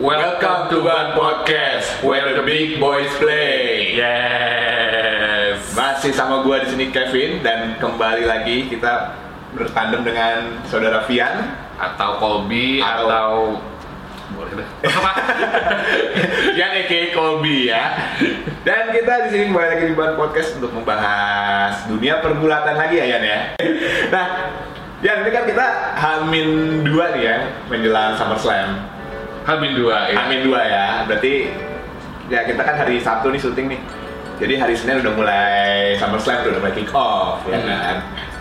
Welcome to One Podcast, where the big boys play. Yes. Masih sama gua di sini Kevin dan kembali lagi kita bertandem dengan saudara Vian. Atau Colby Atau- atau, boleh deh. Aka Colby ya. Dan kita di sini kembali lagi di One Podcast untuk membahas dunia pergulatan lagi ya Yan ya. Nah, Yan ini kan kita Hamin dua nih ya menjelang SummerSlam. Hamin dua ya. Amin dua ya. Berarti ya kita kan hari Sabtu nih syuting nih. Jadi hari Senin udah mulai SummerSlam udah mulai kick off ya Hmm. kan.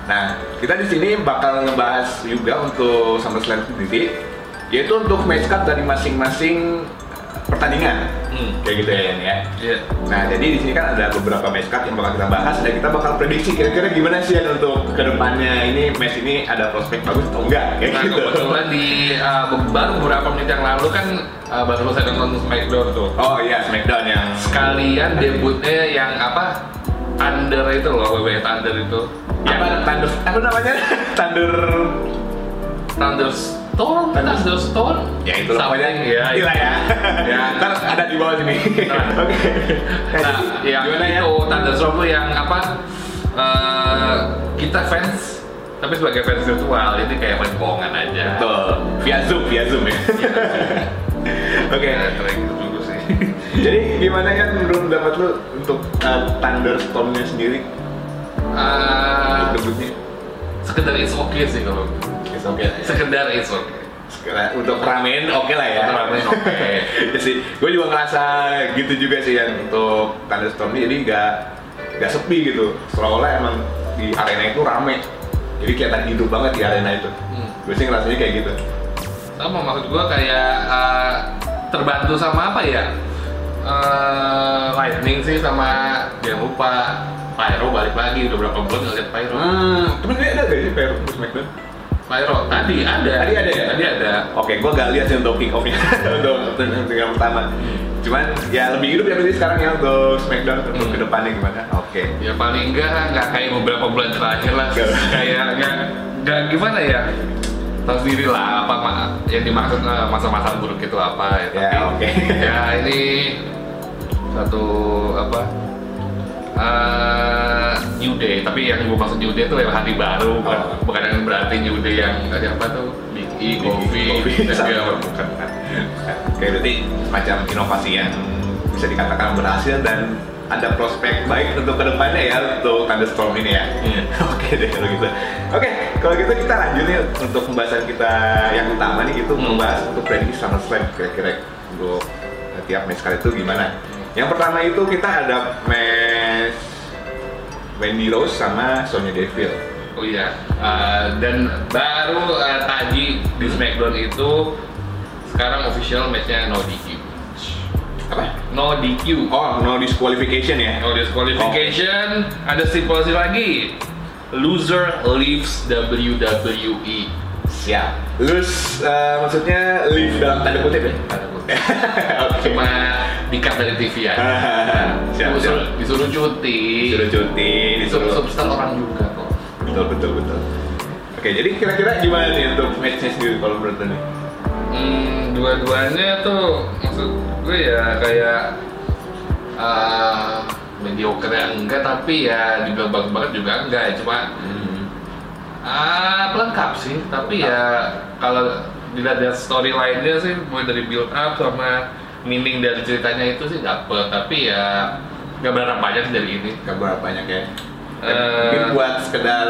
Nah, kita di sini bakal ngebahas juga untuk SummerSlam sendiri yaitu untuk match card dari masing-masing pertandingan. Hmm. Kayak gitu ya ya. Iya. Nah, jadi di sini kan ada beberapa match card yang bakal kita bahas dan kita bakal prediksi kira-kira gimana sih Yan untuk ke depannya ini match ini ada prospek bagus atau enggak kayak Nah gitu. kebetulan di uh, baru beberapa menit yang lalu kan uh, baru saya nonton Smackdown tuh. Oh iya, Smackdown yang Sekalian debutnya yang apa? Thunder itu loh, WWE Thunder itu. apa Thunder apa namanya Thunder Thunderstone, Thunder- Thunderstone. ya itu lah pokoknya Something, ya. gila ya Ya. ntar ada di bawah sini Nah. oke Nah, yang gimana ya itu Thunderstorm tuh yang apa? eh, kita fans tapi sebagai fans virtual ini kayak main bohongan aja. betul via zoom via zoom ya oke Ya, keren gitu dulu sih. jadi gimana kan menurut pendapat lu untuk uh, Thunderstormnya sendiri Eh, debutnya sekedar it's okay sih kalau It's okay lah ya. sekedar it's okay. Untuk ramen oke lah ya Untuk ramen oke. Iya sih gue juga ngerasa gitu juga sih yang untuk Thunderstorm ini jadi nggak nggak sepi gitu seolah-olah emang di arena itu rame jadi tadi hidup banget di arena itu Hmm. gue sih ngerasanya kayak gitu Sama maksud gua kayak eh, terbantu sama apa ya? Eh, lightning sih sama jangan lupa Pyro balik lagi udah berapa bulan nggak lihat Pyro. hmm tapi dia ada gak sih Pyro Smackdown? Pyro tadi ada. Tadi ada ya? Tadi ada. Oke, gue gak lihat sih untuk kick off-nya untuk yang pertama. Cuman ya lebih hidup ya berarti sekarang ya untuk Smackdown untuk Hmm. ke depannya gimana? Oke. Ya paling enggak nggak kayak beberapa bulan terakhir lah. Kayak nggak nggak gimana ya. Tahu sendiri lah apa ma- yang dimaksud eh, masa-masa buruk itu apa ya. Ya, Tapi oke. ya ini satu apa New Day, tapi yang gue maksud New Day itu lewat hari baru, bukan, Oh. bukan yang berarti New Day yang ada apa tuh Big E, macam. bukan, bukan. Oke, berarti macam inovasi yang bisa dikatakan berhasil dan ada prospek baik untuk ke depannya ya untuk Thunderstorm ini ya. Iya. Oke deh kalau gitu. Oke, kalau gitu kita lanjut nih untuk pembahasan kita yang utama nih itu Hmm. membahas untuk prediksi SummerSlam kira-kira untuk tiap match kali itu gimana. Yang pertama itu kita ada match Wendy Rose sama Sonya Deville. Oh iya, Eh, dan baru eh, tadi di SmackDown itu sekarang official matchnya no DQ. Apa? No DQ. Oh, no disqualification ya? No disqualification. Ada stipulasi lagi. Loser leaves WWE. Siap. Lus, eh, maksudnya live dalam tanda kutip ya? Oke. Cuma dikat dari TV aja. siap, disuruh, siap. disuruh cuti. Disuruh cuti, Disuruh disuruh. superstar orang juga kok. Betul, betul, betul. Oke, jadi kira-kira gimana nih untuk matchnya sendiri kalau menurut nih? Hmm, dua-duanya tuh maksud gue ya kayak uh, mediocre ya enggak tapi ya dibilang bagus banget juga enggak ya cuma ah pelengkap sih tapi ya kalau dilihat dari storyline-nya sih mulai dari build up sama meaning dari ceritanya itu sih dapet tapi ya nggak berharap banyak sih dari ini Gak berapa banyak ya? Eh. mungkin buat sekedar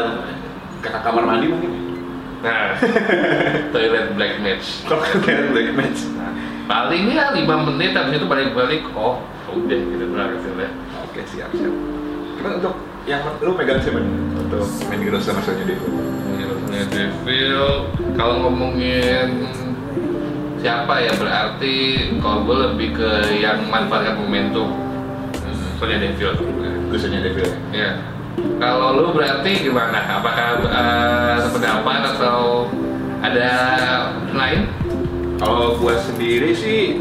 ke kamar mandi mungkin? nah toilet black match kalian black match? nah, paling ya 5 menit habis itu balik-balik oh udah gitu berhasil ya Oke, siap, siap. Kita untuk yang lu megang siapa nih? Untuk Wendy Rose sama Sonya Deville? Heroesnya Devil kalau ngomongin siapa ya? Berarti kalau gue lebih ke yang manfaatkan momentum. Sonya Devil Lu Sonya Deville ya? kalau lu berarti gimana? Apakah uh, sependapat atau ada lain? Kalau gua sendiri sih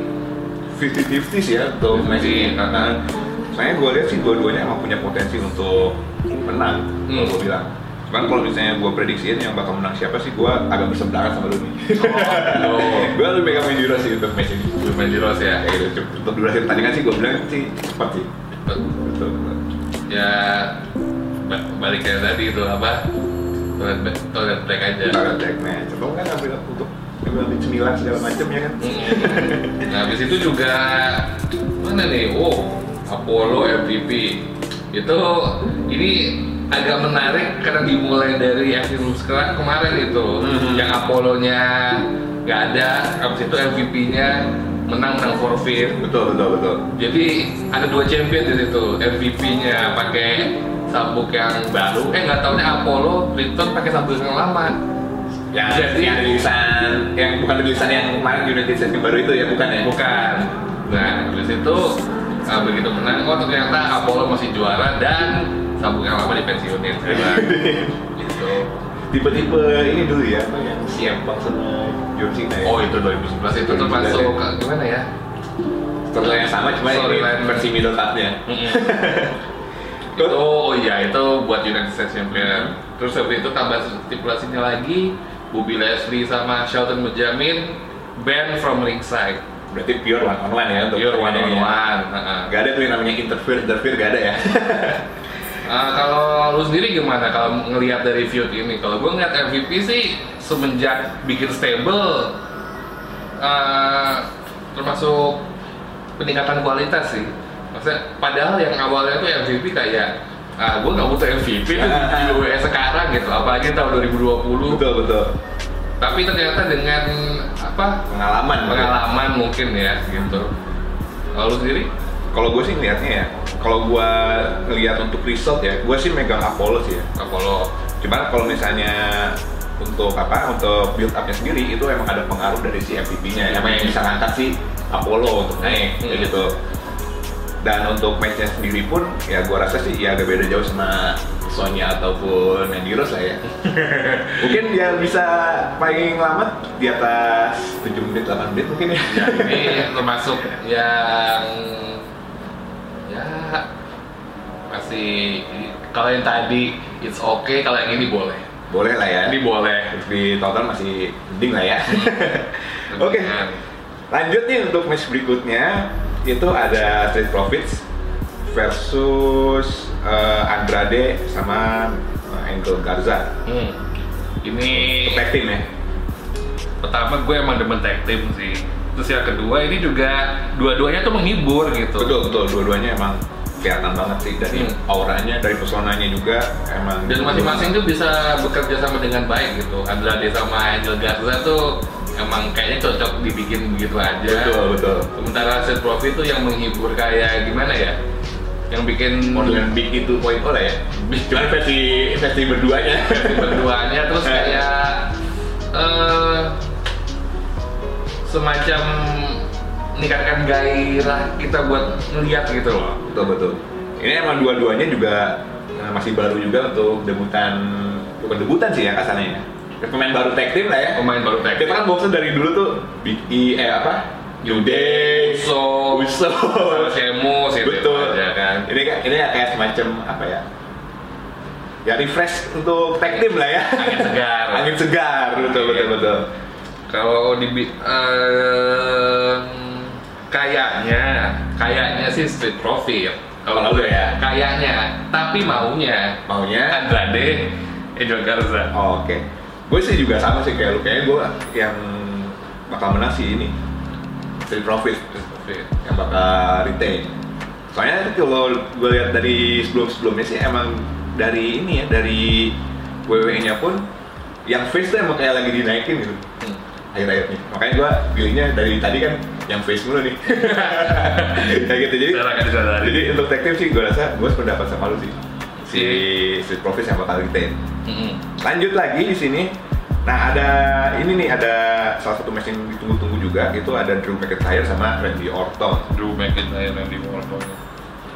50-50 sih ya untuk ini. Karena saya gue lihat sih dua-duanya emang punya potensi untuk menang kalau Hmm. gue bilang Cuman kalau misalnya gue prediksiin yang bakal menang siapa sih, gue agak berseberangan sama lu nih. Oh, gue lebih pegang Mediro sih untuk match ini. Lumayan jelas ya. Ya, gitu. Untuk durasi pertandingan sih gue bilang sih cepat sih. Betul. Ya ba- balik kayak tadi itu apa? Toilet break, toilet break aja. Target tag match. Atau kan ambil untuk ambil di cemilan segala macam ya kan. Nah, habis itu juga mana nih? Oh, Apollo MVP. Itu ini agak menarik karena dimulai dari Evilus kera- kemarin itu. Mhm. Yang Apollo-nya nggak ada, habis itu MVP-nya menang menang forfeit. Betul betul betul. Jadi ada dua champion di situ. MVP-nya pakai sabuk yang baru. Eh nggak taunya Apollo return pakai sabuk yang lama. Yang Jadi- yang tulisan yang bukan tulisan yang kemarin United States yang baru itu ya bukan ya? Bukan. Nah, dari situ uh, begitu menang, oh ternyata Apollo masih juara dan sabuk yang lama dipensiunin sekarang. gitu. Tipe-tipe ini dulu ya, apa yang siap bang sama John Cena ya. Oh itu 2011 itu termasuk uh, gimana ya? Storyline yang sama cuma ini Storyline. versi middle card-nya. itu oh iya itu buat United States Champion. Terus habis itu tambah stipulasinya lagi, Bobby Leslie sama Shelton Benjamin ban from ringside. Berarti pure one on one ya untuk Pure one on pertandingannya. one. Heeh. Gak ada tuh yang namanya interfere, interfere gak ada ya. Uh, kalau lu sendiri gimana kalau ngelihat dari feud ini? Kalau gue ngeliat MVP sih semenjak bikin stable uh, termasuk peningkatan kualitas sih. Maksudnya padahal yang awalnya tuh MVP kayak ah gue nggak butuh MVP tuh di WWE sekarang gitu, apalagi tahun 2020. betul betul. Tapi ternyata dengan apa Pengalaman. pengalaman mungkin ya gitu. Kalau lu sendiri? Kalau gue sih ngeliatnya ya, kalau gue ngeliat untuk result ya, gue sih megang Apollo sih ya. Apollo Cuman kalau misalnya untuk apa, untuk build upnya sendiri itu emang ada pengaruh dari si MVP-nya. Emang yang bisa ngangkat si Apollo untuk naik kayak Hmm. gitu. Dan untuk matchnya sendiri pun ya gue rasa sih ya agak beda jauh sama Sonya ataupun Mandy Rose lah ya. mungkin dia bisa paling lama di atas 7 menit 8 menit mungkin ya. ya ini termasuk yang ya masih kalau yang tadi it's okay kalau yang ini boleh Boleh lah ya. ini boleh di total masih mending lah ya. Oke. Dengan- Lanjut nih untuk match berikutnya itu ada Street Profits versus eh, Andrade sama eh, Angel Garza. hmm. ini Tag team ya. pertama gue emang demen tag team sih terus yang kedua ini juga dua-duanya tuh menghibur gitu Betul betul dua-duanya emang kelihatan banget sih dari Hmm. auranya, dari pesonanya juga emang. dan masing-masing tuh bisa bekerja sama dengan baik gitu Andrade sama Angel Garza tuh emang kayaknya cocok dibikin begitu aja Betul betul. Sementara Set Profit itu yang menghibur kayak gimana ya? Yang bikin Modelan big itu point lah ya. Cuman versi versi berduanya. versi berduanya terus kayak eh semacam meningkatkan gairah kita buat ngeliat gitu loh. betul betul. Ini emang dua-duanya juga eh, masih baru juga untuk debutan bukan debutan sih ya kasarnya ya. Pemain baru tag team lah ya. Pemain baru tag Kita kan bosen dari dulu tuh Big E eh apa? New Day, Uso, Uso, betul. aja kan. Ini kan ini kayak semacam apa ya? Ya refresh untuk tag team lah ya. Angin segar. Angin segar, betul betul Iya. betul. Kalau di eh, kayaknya kayaknya sih Street Profit. Kalau gue ya? kayaknya, tapi maunya Maunya? Andrade, Angel Garza. Oh, Oke. Gue sih juga sama sih kayak lu. Kayaknya gue yang bakal menang sih ini. Street Profit Street Profit. yang bakal retain. Soalnya kalau gue lihat dari sebelum-sebelumnya sih emang dari ini ya dari WWE-nya pun yang face tuh emang kayak lagi dinaikin gitu. Akhir-akhir nih. Makanya gue pilihnya dari tadi kan yang face mulu nih. kayak gitu jadi. Kan. Jadi untuk tag team sih gue rasa gue sependapat sama lu sih. Si Street Profits yang bakal. Mm-mm. Lanjut lagi di sini. Nah ada ini nih ada salah satu match yang ditunggu-tunggu juga itu ada Drew McIntyre sama Randy Orton. Drew McIntyre Randy Orton.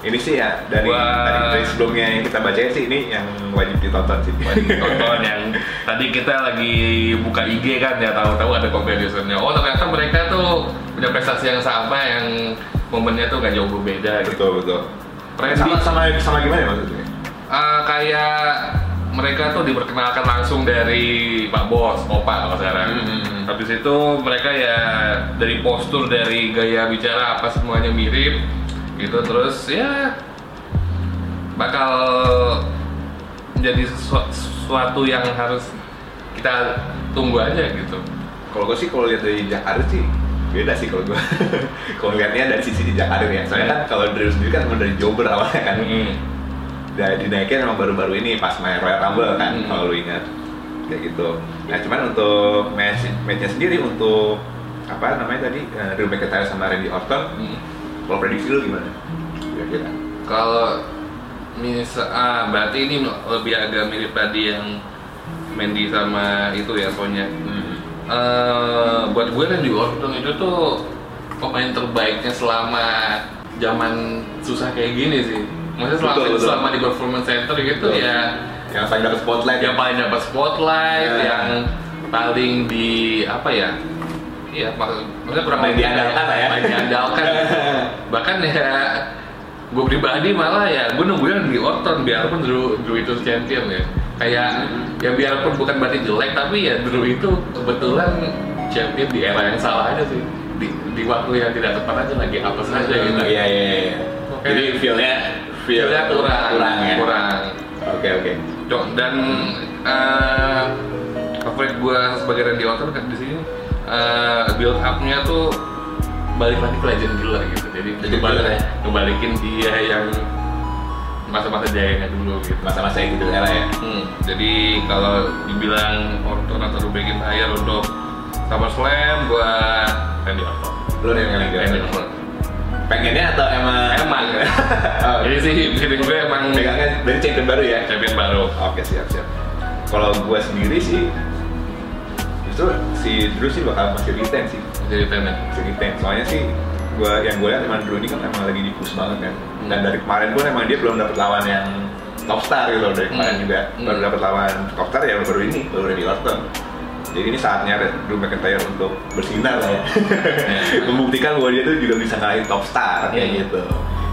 Ini sih ya dari Wah. tadi dari sebelumnya yang kita baca sih ini yang wajib ditonton sih. Wajib tonton yang tadi kita lagi buka IG kan ya tahu-tahu ada comparisonnya. Oh ternyata mereka tuh punya prestasi yang sama yang momennya tuh gak jauh berbeda gitu. betul betul. Randy Sama sama sama gimana ya maksudnya? Eh, kayak mereka tuh diperkenalkan langsung dari Pak Bos, Opa kalau sekarang. Hmm. Habis itu mereka ya dari postur, dari gaya bicara apa semuanya mirip gitu terus ya bakal menjadi sesu- sesuatu yang harus kita tunggu aja gitu. Kalau gue sih kalau lihat dari Jakarta sih beda sih kalau gue. kalau lihatnya dari sisi di Jakarta ya. Soalnya kan kalau Drew sendiri kan dari Jobber awalnya kan. Mm. Dan dinaikin emang baru-baru ini pas main Royal Rumble kan Hmm. kalau lu ingat. Kayak gitu. Nah cuman untuk match matchnya sendiri untuk apa namanya tadi eh, Drew McIntyre sama Randy Orton Mm. Kalau prediksi lu gimana? Kira-kira. Kalau misal ah berarti ini lebih agak mirip tadi yang Mandy sama itu ya Sonya. Hmm. Eh, buat gue dan Orton itu tuh pemain terbaiknya selama zaman susah kayak gini sih. Maksudnya selama, Betul, betul. selama di performance center gitu Betul. ya Yang paling dapat spotlight yang paling dapat spotlight, Ya. yang paling di apa ya? Iya, mak- maksudnya kurang lebih diandalkan lah ya. Paling diandalkan. Bahkan ya gue pribadi malah ya gue nungguin di Orton biarpun Drew, Drew itu champion ya kayak ya biarpun bukan berarti jelek tapi ya Drew itu kebetulan champion di era yang salah aja sih di, di waktu yang tidak tepat aja lagi apa saja gitu Iya iya iya. Oke. Jadi feel-nya Feel-nya kurang kurang ya. kurang Oke oke. Cok, dan eh favorit gue sebagai Randy Orton kan di sini eh, build up-nya tuh balik lagi ke legend gila gitu. Jadi killer ya? ngebalikin dia yang masa-masa jayanya dulu gitu. Masa-masa itu dulu era ya. Hmm, jadi kalau dibilang Orton atau Drew McIntyre untuk SummerSlam, gua Randy Orton. Lu yang yang Randy yang Orton. pengennya atau emang Emang. oh, Jadi sih feeling gue emang pegangnya dari champion baru ya. champion baru. Oke siap siap. Kalau gua sendiri sih justru si Drew sih bakal masih retain sih, Jadi tenet. masih retain. Soalnya sih gua yang gue lihat emang Drew ini kan emang lagi di push banget kan. Dan Hmm. dari kemarin pun emang dia belum dapat lawan yang top star gitu loh dari kemarin Hmm. juga. Hmm. Baru dapat lawan top star ya baru ini, baru Randy Orton. Jadi ini saatnya Drew McIntyre untuk bersinar lah ya. Membuktikan bahwa dia tuh juga bisa ngalahin top star kayak Hmm. gitu.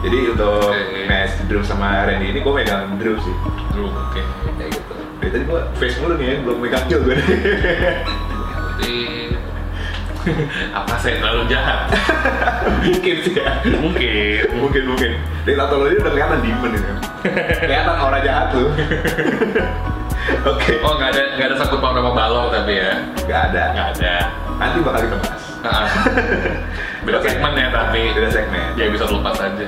Jadi untuk Oke. match Drew sama Randy ini gue megang Drew sih Drew, oke. kayak gitu. Dari tadi gue face mulu nih ya, belum megang kill gue. Apa saya terlalu jahat? mungkin sih ya. Mungkin. mungkin mungkin. Dari tato lo ini udah kelihatan demon ini. kelihatan aura jahat lu. Oke. Oh nggak ada nggak ada sangkut paut sama balong tapi ya? Gak ada. Nggak ada. Nanti bakal kita bahas. Ah. Beda Oke. segmen ya tapi. Beda segmen. Ya bisa lepas aja.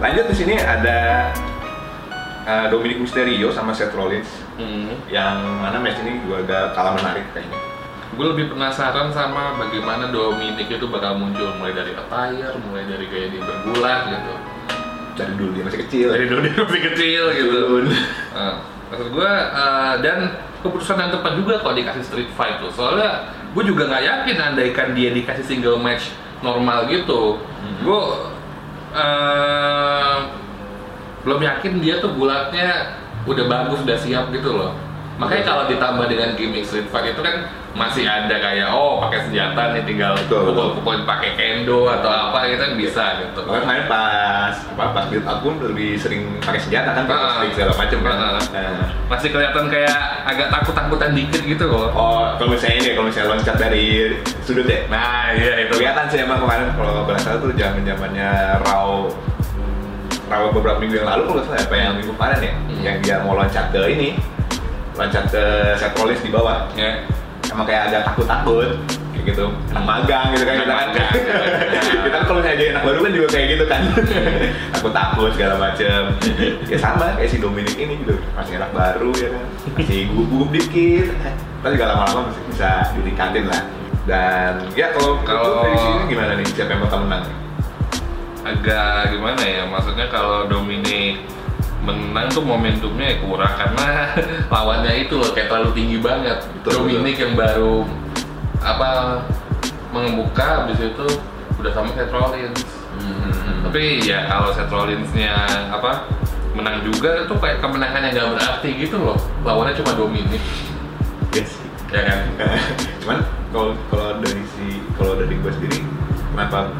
Lanjut di sini ada uh, Dominic Mysterio sama Seth Rollins Hmm. yang mana match ini juga agak kalah menarik kayaknya. Gue lebih penasaran sama bagaimana Dominic itu bakal muncul mulai dari attire, mulai dari gaya dia bergulat gitu. Dari dulu dia masih kecil. Dari dulu dia masih kecil gitu. Nah, maksud gue uh, dan keputusan yang tepat juga kalau dikasih street fight tuh soalnya gue juga nggak yakin andaikan dia dikasih single match normal gitu Hmm. gue uh, belum yakin dia tuh bulatnya udah bagus udah siap gitu loh makanya kalau ditambah dengan gimmick street fight itu kan masih ada kayak oh pakai senjata nih tinggal Betul, betul. pukul-pukul pakai kendo atau apa gitu kan bisa gitu Makanya kemarin pas apa pas build up pun lebih sering pakai senjata kan, pakai stick segala macam kan. Ah. Nah, masih kelihatan kayak agak takut-takutan dikit gitu loh Oh, kalau misalnya ini, kalau misalnya loncat dari sudut ya. nah iya itu Kelihatan sih emang kemarin kalau nggak salah tuh zaman zamannya Raw Raw beberapa minggu yang lalu kalau salah apa yang minggu kemarin ya, Hmm. yang dia mau loncat ke ini, loncat ke Rollins di bawah. ya Emang kayak agak takut-takut kayak gitu, anak magang gitu kan kita kan. kita kan kalau misalnya jadi anak baru kan juga kayak gitu kan, takut-takut segala macem. ya sama kayak si Dominic ini gitu, masih anak baru ya kan, masih gugup dikit, tapi juga lama-lama masih bisa ditingkatin lah. Dan ya kalau Kalau- dari sini gimana nih siapa yang bakal menang? agak gimana ya maksudnya kalau Dominic menang tuh momentumnya ya kurang karena lawannya itu loh kayak terlalu tinggi banget. Betul, Dominic yang baru apa mengemuka habis itu udah sama Seth Rollins. Hmm. tapi ya kalau Seth Rollinsnya apa menang juga itu kayak kemenangan yang gak berarti gitu loh. Lawannya cuma Dominic Yes. ya kan? Cuman kalau kalau dari si kalau dari gue sendiri kenapa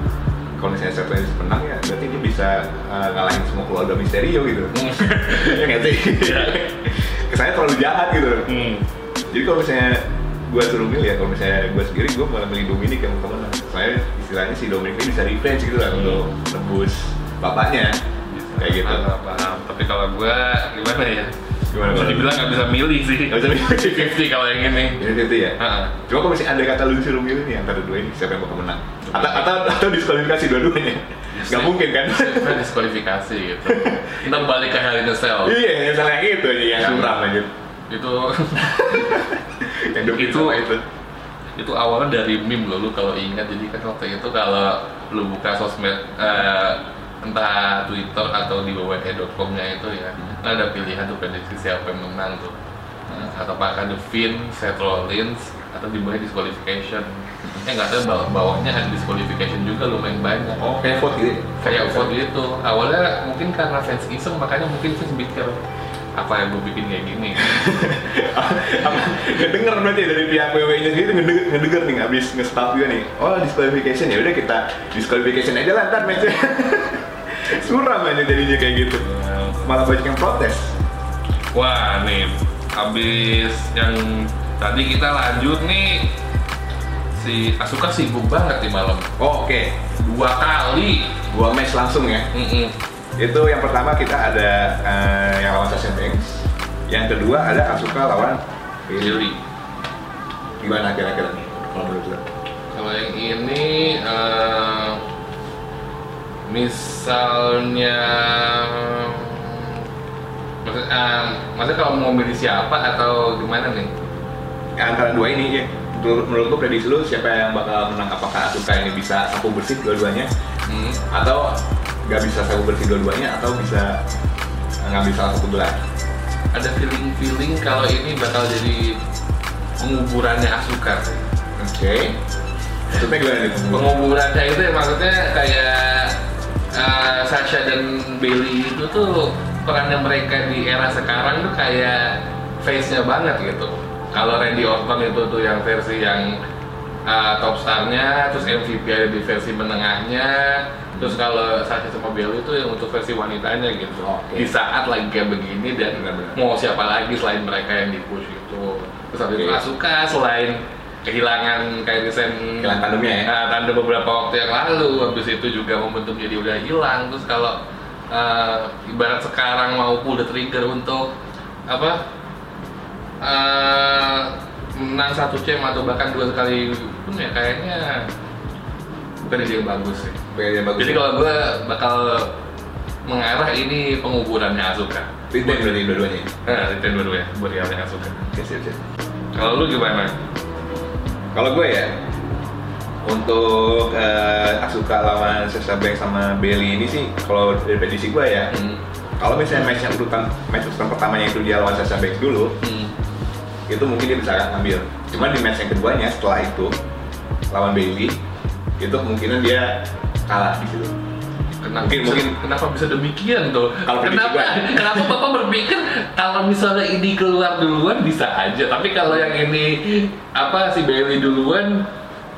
kalau misalnya Seth Rollins menang ya berarti dia bisa uh, ngalahin semua keluarga Misterio gitu ya nggak sih kesannya terlalu jahat gitu Hmm. jadi kalau misalnya gue suruh milih ya kalau misalnya gue sendiri gue malah milih Dominic yang kemenang soalnya istilahnya si Dominic ini bisa revenge gitu lah Hmm. untuk nebus bapaknya kayak gitu Paham, paham. Tapi kalau gue gimana ya? Gimana, Bisa dibilang nggak bisa milih sih. Nggak bisa milih. 50 kalau yang ini. ini itu ya Heeh. Cuma kalau misalnya ada kata lu disuruh milih nih antara dua ini siapa yang bakal menang? Atau atau, atau diskualifikasi dua-duanya? Gak mungkin kan? Diskualifikasi gitu. Ntar balik ke in a Cell. iya, yang salah yang itu aja yang Kan. suram aja. Itu Yang Itu- itu. itu awalnya dari meme loh lu kalau ingat jadi kan waktu itu kalau lu buka sosmed eh, entah Twitter atau di wwe.com-nya itu ya ada pilihan tuh prediksi siapa yang menang tuh Nah, atau apakah The Finn, Seth Rollins atau di bawahnya disqualification eh nggak tahu bawah bawahnya ada disqualification juga lumayan banyak Oh, kayak vote gitu. ya? kayak vote gitu awalnya mungkin karena fans iseng makanya mungkin fans pikir apa yang gue bikin kayak gini Apa ngedenger berarti dari pihak WWE nya sendiri ngedenger, ngedenger nih abis nge-stop juga nih. Oh, disqualification ya udah kita disqualification aja lah ntar match Suram aja jadinya kayak gitu. Malah banyak yang protes. Wah nih, habis yang tadi kita lanjut nih si Asuka sibuk banget di malam Oh, Oke, dua kali. dua match langsung ya. Mm-mm. Itu yang pertama kita ada eh, yang lawan Sasha Banks. Yang kedua ada Asuka lawan Bayley. Jadi Gimana kira-kira nih kalau menurut lo? kalau yang ini eh, misalnya maksud, eh, maksudnya kalau mau milih siapa atau gimana nih? Ya, antara dua ini ya. Menurut, menurut lo prediksi lu siapa yang bakal menang? Apakah Asuka ini bisa sapu bersih dua-duanya? Hmm. Atau nggak bisa sapu bersih dua-duanya? Atau bisa ngambil salah satu gelar? Ada feeling-feeling kalau ini bakal jadi penguburannya Asuka sih. Oke. Maksudnya gimana nih? penguburannya itu ya maksudnya kayak uh, Sasha dan Bailey itu tuh perannya mereka di era sekarang tuh kayak face-nya banget gitu. Kalau Randy Orton itu tuh yang versi yang uh, top star-nya, terus MVP ada di versi menengahnya, terus kalau Sasha sama Bailey itu yang untuk versi wanitanya gitu. Oke. Di saat lagi kayak begini dan Benar-benar. mau siapa lagi selain mereka yang di push itu. Terus habis itu Oke. Asuka selain kehilangan kayak desain Kehilangan tandemnya ya? Nah, tanda beberapa waktu yang lalu, habis itu juga momentum jadi udah hilang. Terus kalau eh, ibarat sekarang mau pull the trigger untuk apa eh, menang satu cem atau bahkan dua kali pun ya kayaknya bukan ide yang bagus sih. Oke, yang bagus. Jadi kalau gue bakal mengarah ini penguburannya Asuka. Retain berarti dua-duanya. Nah, retain dua-duanya buat yang Asuka. Oke, siap, siap. Kalau lu gimana? Kalau gue ya, untuk eh, Asuka lawan Sasha Banks sama Bailey ini sih, kalau dari prediksi gue ya, Hmm. kalau misalnya match yang urutan match urutan pertamanya itu dia lawan Sasha Banks dulu, Hmm. Itu mungkin dia bisa ngambil. Cuman di match yang keduanya setelah itu lawan Bailey, itu kemungkinan dia kalah di situ. Kenapa, Mungkin- bisa, mungkin- kenapa bisa demikian tuh? Kalau kenapa, kenapa Bapak berpikir kalau misalnya ini keluar duluan bisa aja, tapi kalau yang ini apa si Bailey duluan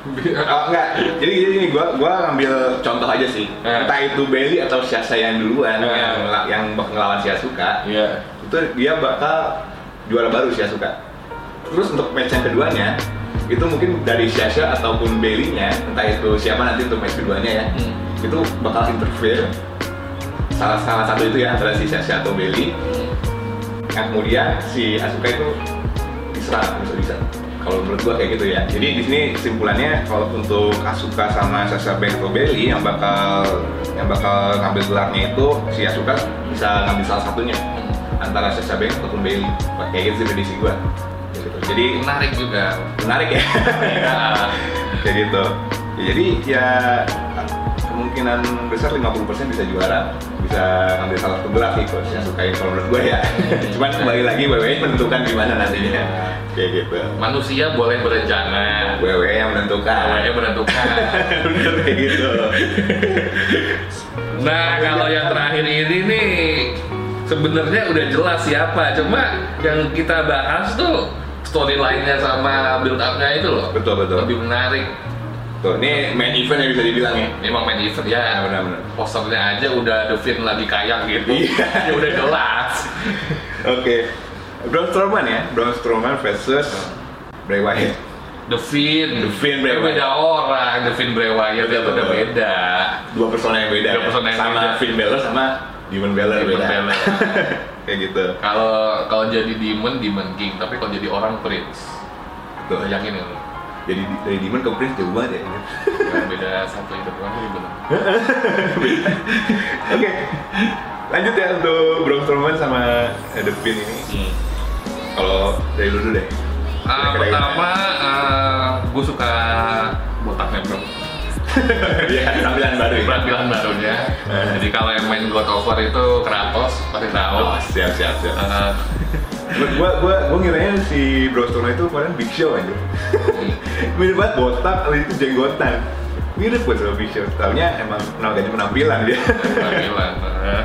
Oh, enggak, jadi gini gua gua ngambil contoh aja sih. Eh. Entah itu Bailey atau Sasha yang duluan Eh. yang yang ngelawan si Asuka, Iya. itu dia bakal juara baru si Asuka. Terus untuk match yang keduanya, itu mungkin dari Sasha ataupun Bailey-nya, entah itu siapa nanti untuk match keduanya ya, Hmm. itu bakal interfere salah salah satu itu ya antara si Sasha atau Bailey. Yang kemudian si Asuka itu diserang bisa bisa. Kalau menurut gua kayak gitu ya. Jadi di sini kesimpulannya kalau untuk Asuka sama Sasha Banks atau Bailey yang bakal yang bakal ngambil gelarnya itu si Asuka bisa ngambil salah satunya antara Sasha Banks ataupun Bailey. Kayak gitu sih prediksi gua. Jadi Menarik juga. menarik ya. Nah, kayak gitu. Ya, jadi ya kemungkinan besar 50% bisa juara bisa ngambil salah satu gelar sih kalau saya sukain kalau menurut gue ya cuman kembali lagi WWE menentukan gimana nantinya kayak gitu manusia boleh berencana. WWE yang menentukan Awalnya menentukan. bener kayak gitu Nah, kalau yang terakhir ini nih sebenarnya udah jelas siapa. Cuma yang kita bahas tuh storyline-nya sama build up-nya itu loh. betul betul Lebih menarik. Tuh, ini main event yang bisa dibilang ya. Ini emang main event ya. Benar-benar. Posternya aja udah The Finn lagi kayak gitu. Iya. ya udah jelas. Oke. Braun Strowman ya, Braun Strowman versus Bray Wyatt. The Finn, The Finn, Bray Kan beda orang, The Finn Bray Wyatt itu betul. beda. Dua persona yang beda. Dua ya? persona yang sama beda. Finn Balor sama Demon Balor Demon beda. Balor. Kayak gitu. Kalau kalau jadi Demon, Demon King, tapi kalau jadi orang Prince. Tuh. Bayangin ya. Jadi dari Demon ke Prince jauh banget ya. Yang beda satu itu doang ini bener. Oke. Lanjut ya untuk Braun Strowman sama The Finn ini. Hmm. Kalau dari lu dulu deh. Ah, Kira-kira pertama, gue suka botaknya bro. Iya, tampilan baru ya. Penampilan barunya. Eh. Jadi kalau yang main God of War itu Kratos, pasti tahu. Oh, siap siap siap. Eh, Gua gua gua, ngiranya si Strowman itu kemarin Big Show aja. Mirip banget botak, lalu itu jenggotan. Mirip buat sama Big Show. Taunya emang namanya penampilan dia. penampilan. Eh,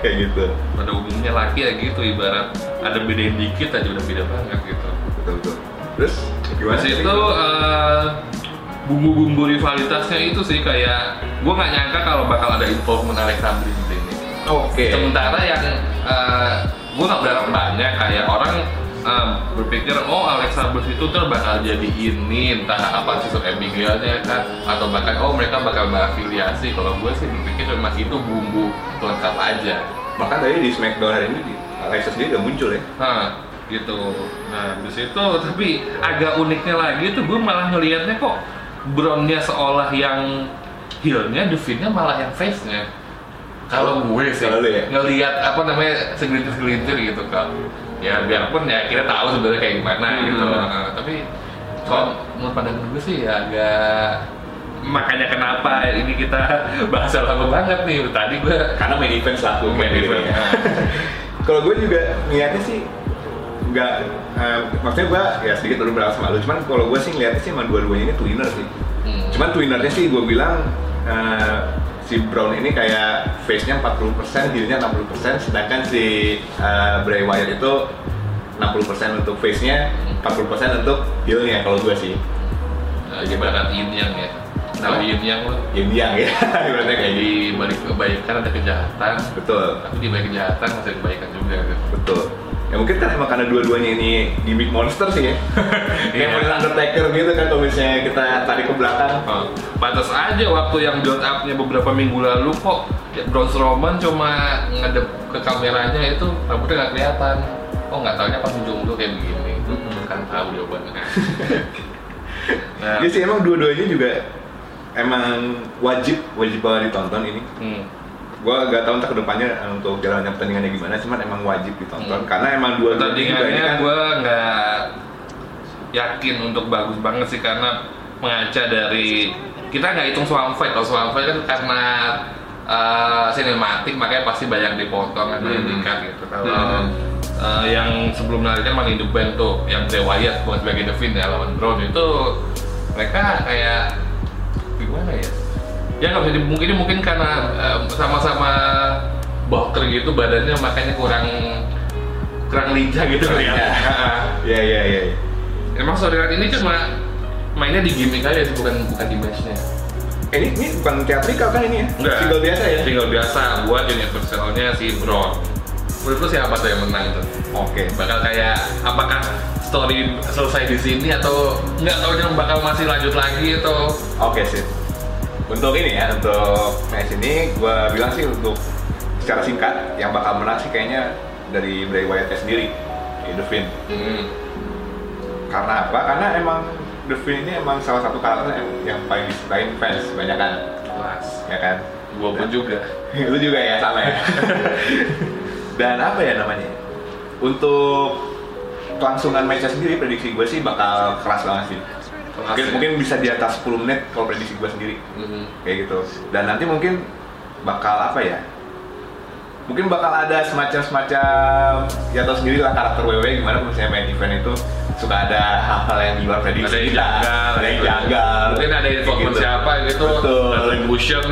Kayak gitu. pada umumnya laki ya gitu, ibarat ada bedain dikit aja udah beda banget gitu. Betul betul. Terus gimana? Terus itu bumbu-bumbu rivalitasnya itu sih kayak gue nggak nyangka kalau bakal ada involvement Bliss di sini. Oke. Sementara yang gue nggak berharap banyak kayak orang eh, berpikir oh Alexa Bliss itu ntar bakal jadi ini entah apa sistem Abigailnya kan atau bahkan oh mereka bakal berafiliasi kalau gue sih berpikir memang itu bumbu pelengkap aja Bahkan tadi di SmackDown hari ini Alexa sendiri udah muncul ya. nah gitu nah di situ tapi agak uniknya lagi tuh gue malah ngelihatnya kok Brownnya seolah yang heelnya Devinnya malah yang face-nya kalau gue sih ya? ngelihat apa namanya segelintir-segelintir gitu kan ya biarpun ya kita tahu sebenarnya kayak gimana Hmm. gitu Nah, tapi kalau menurut pandangan gue sih ya agak makanya kenapa ini kita bahas lama banget nih tadi gue Karena main event selaku main event ya. Kalau gue juga niatnya sih nggak, eh, maksudnya gue ya sedikit udah berasa malu. Cuman kalau gue sih ngeliatnya sih emang dua-duanya ini twinner sih. Hmm. Cuman twinnernya sih gue bilang eh, si Brown ini kayak face-nya 40%, heelnya 60%, sedangkan si eh, Bray Wyatt itu 60% untuk face-nya, 40% untuk heelnya kalau gue sih. Nah, ibarat yin yang ya. Apa? yin yang lo. Yin yang ya, ibaratnya kayak Kayak gitu. di balik kebaikan ada kejahatan, Betul, tapi di balik kejahatan masih ada kebaikan juga. Gitu. betul. Ya mungkin kan emang karena dua-duanya ini gimmick monster sih ya. Kayak Iya. model Undertaker gitu kan kalau misalnya kita tarik ke belakang. Oh, pantas aja waktu yang build up-nya beberapa minggu lalu kok ya, Braun Strowman cuma ngadep ke kameranya itu rambutnya nggak kelihatan. Oh nggak taunya pas ujung dulu kayak begini. Mm-mm. Kan tahu jawabannya. nah, Ya sih emang dua-duanya juga emang wajib wajib banget ditonton ini. hmm. Gua gak tahu ntar ke depannya eh, untuk jalannya pertandingannya gimana, cuman emang wajib ditonton Hmm. karena emang dua pertandingannya kan gue nggak yakin untuk bagus banget sih karena mengaca dari kita nggak hitung swamp fight kalau swamp fight kan karena uh, sinematik makanya pasti banyak dipotong atau Hmm. dikat gitu kalau Hmm. uh, yang sebelum lari kan Money in the Bank tuh yang Bray Wyatt bukan sebagai The Finn ya lawan Brown itu mereka kayak gimana ya ya nggak bisa dimungkini mungkin karena um, sama-sama boker gitu badannya makanya kurang kurang lincah gitu Kurang ya. lincah. Iya iya iya. Emang storyline ini cuma mainnya di gimmick aja sih bukan bukan di matchnya. Eh, Ini ini bukan teatrikal kan ini ya? Enggak. Single biasa ya? Single biasa buat universalnya si Braun. Menurut lu siapa tuh yang menang tuh? Oke. Bakal kayak apakah story selesai di sini atau nggak tahu yang bakal masih lanjut lagi atau Oke sih. Untuk ini ya, untuk match ini gue bilang sih untuk secara singkat yang bakal menang sih kayaknya dari Bray Wyatt sendiri, ya, The Finn. hmm, Karena apa? Karena emang The Finn ini emang salah satu karakter yang, yang paling disukain fans banyak kan, kelas. ya kan? Gua pun juga. Lu juga ya sama ya. Dan apa ya namanya? Untuk kelangsungan matchnya sendiri prediksi gue sih bakal keras banget sih. Mungkin, mungkin bisa di atas 10 menit kalau prediksi gue sendiri Hmm. kayak gitu. Dan nanti mungkin bakal apa ya? Mungkin bakal ada semacam-semacam ya tau sendiri lah karakter WWE gimana misalnya main event itu suka ada hal-hal yang di luar prediksi Ada yang kita. janggal, ada yang janggal. Mungkin ada involvement gitu. siapa gitu. Betul. Retribution,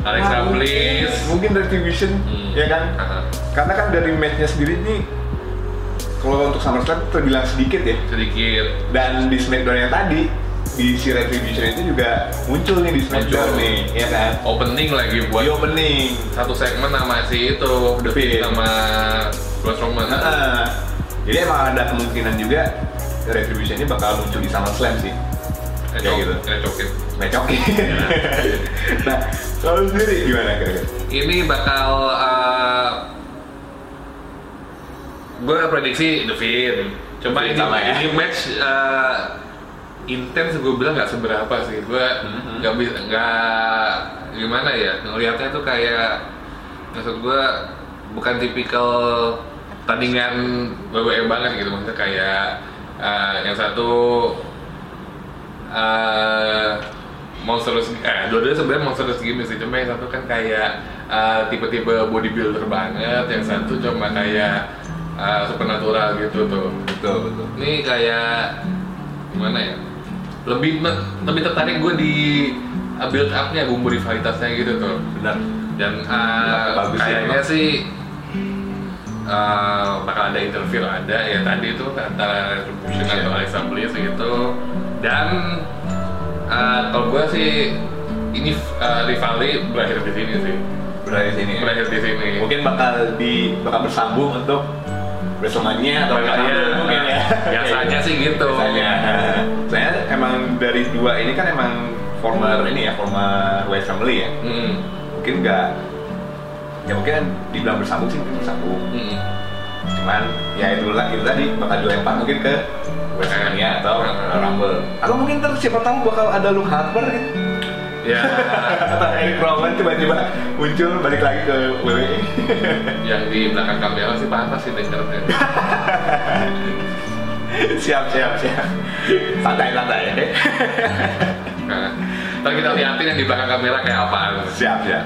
Alexa Nah, mungkin- Bliss. Mungkin Retribution, Hmm. ya kan? Aha. Karena kan dari matchnya sendiri nih, kalau untuk SummerSlam terbilang sedikit ya. sedikit Dan di SmackDown yang tadi, di si Retribution itu juga muncul nih di SmackDown Muncul. nih, ya kan? Opening lagi buat Di opening. satu segmen sama si itu The. Finn sama Braun Strowman. Heeh. Jadi emang ada kemungkinan juga Retribution ini bakal muncul di SummerSlam sih. Kayak gitu. Kayak cokin. Mecokin. nah, kalau sendiri gimana kira-kira? Ini bakal uh, gue prediksi. Cuma Finn ini, ya. ini match uh, intens gue bilang nggak seberapa sih. Gue Mhm. nggak bisa nggak gimana ya ngelihatnya tuh kayak maksud gue bukan tipikal tandingan WWE banget gitu maksudnya kayak uh, yang satu eh monstrous eh dua-duanya sebenarnya monstrous gimmick sih cuma yang satu kan kayak eh, tipe-tipe bodybuilder banget yang satu cuma kayak eh, supernatural gitu tuh Betul, betul. ini kayak gimana ya lebih lebih tertarik gue di uh, build up-nya bumbu rivalitasnya gitu tuh Benar. dan uh, Bagus ya, kayaknya emang. sih uh, bakal ada interview ada ya tadi itu antara Retribution Iya. atau Alexa Bliss gitu dan uh, kalau gue sih ini uh, rivalry berakhir di sini sih Berada di sini. ya? berakhir di sini Mungkin bakal di bakal bersambung untuk WrestleMania atau Rumble mungkin ya. biasanya sih gitu. Biasanya. Saya emang dari dua ini kan emang former ini ya, former West Family ya. Hmm, Mungkin nggak ya mungkin dibilang bersambung sih mungkin bersambung. hmm. Cuman ya itu lah itu tadi bakal dilempar mungkin ke WrestleMania atau Hmm. Rumble. Atau mungkin ntar siapa tahu bakal ada Luke Harper gitu. Ya Atau Eric Rowan tiba-tiba muncul balik lagi ke. WWE. yang di belakang kamera sih panas sih dengernya siap siap siap. Santai santai. nah, ntar kita liatin yang di belakang kamera kayak apaan siap siap.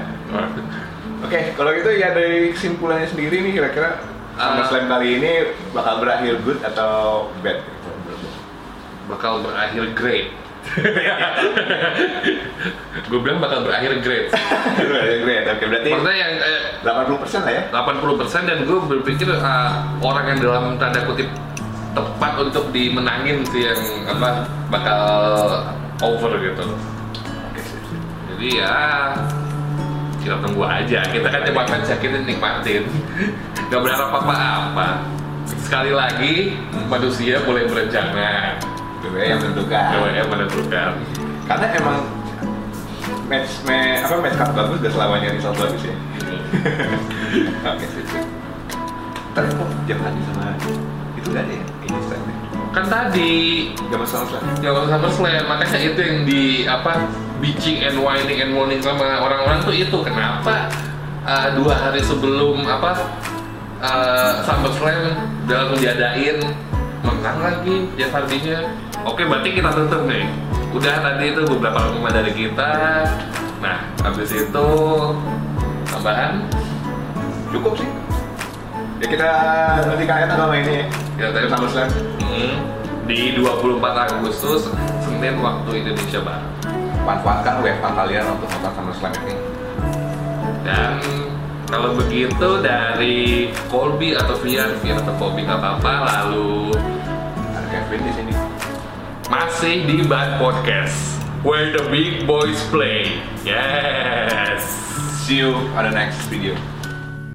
Oke, kalau gitu ya dari kesimpulannya sendiri nih kira-kira Ah. SummerSlam kali ini bakal berakhir good atau bad? bakal berakhir great gue bilang bakal berakhir great Berakhir great. Oke, berarti maksudnya yang eh, 80% lah ya. 80% dan gue berpikir ah, orang yang dalam tanda kutip tepat untuk dimenangin sih yang apa bakal over gitu. Jadi ya kita tunggu aja. Kita kan fans ya kita nikmatin. Nggak berharap apa-apa. Sekali lagi manusia boleh berencana Yang menentukan. WWE menentukan Karena emang match me, apa match card bagus gak selamanya result bagus ya. Oke, sip. Tapi kok jam lagi sama itu gak ada ya? Ini stand kan tadi Gak masalah Jawa SummerSlam makanya itu yang di apa bitching and whining and moaning sama orang-orang tuh itu kenapa uh, dua hari sebelum apa uh, SummerSlam dalam menjadain menang lagi Jeff Hardy-nya oke berarti kita tutup nih udah tadi itu beberapa pemain dari kita nah habis itu tambahan Cukup sih. Ya kita nantikan aja tanggal mainnya ya. Ya, tadi- SummerSlam. hmm, di 24 Agustus Senin waktu Indonesia Barat Manfaatkan WFH kalian untuk nonton SummerSlam ini. Dan kalau begitu dari Colby atau Vian, Vian atau Colby nggak apa-apa, lalu Ada Kevin di sini. Masih di Bad Podcast, where the big boys play. Yes. See you on the next video.